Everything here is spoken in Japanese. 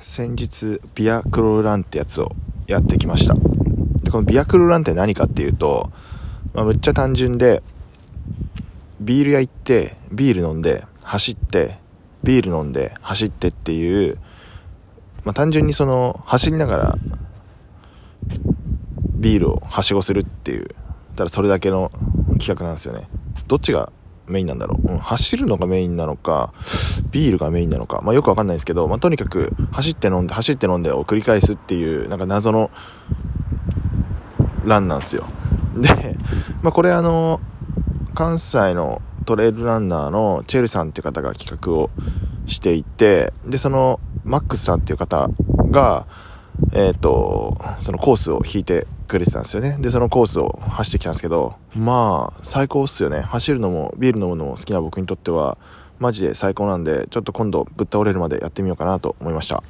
先日ビアクロランってやつをやってきました。でこのビアクロランって何かっていうと、まあ、めっちゃ単純でビール屋行ってビール飲んで走ってビール飲んで走ってっていう、まあ、単純にその走りながらビールをはしごするっていうただそれだけの企画なんですよね。どっちがメインなんだろう、うん、走るのがメインなのかビールがメインなのか、まあ、よくわかんないですけど、まあ、とにかく走って飲んで走って飲んでを繰り返すっていうなんか謎のランなんですよ。で、まあ、これあの関西のトレイルランナーのチェルさんっていう方が企画をしていてでそのマックスさんっていう方がえっ、ー、とそのコースを引いてくれてたんですよね。でそのコースを走ってきたんですけどまあ最高っすよね。走るのもビール飲むのも好きな僕にとってはマジで最高なんでちょっと今度ぶっ倒れるまでやってみようかなと思いました。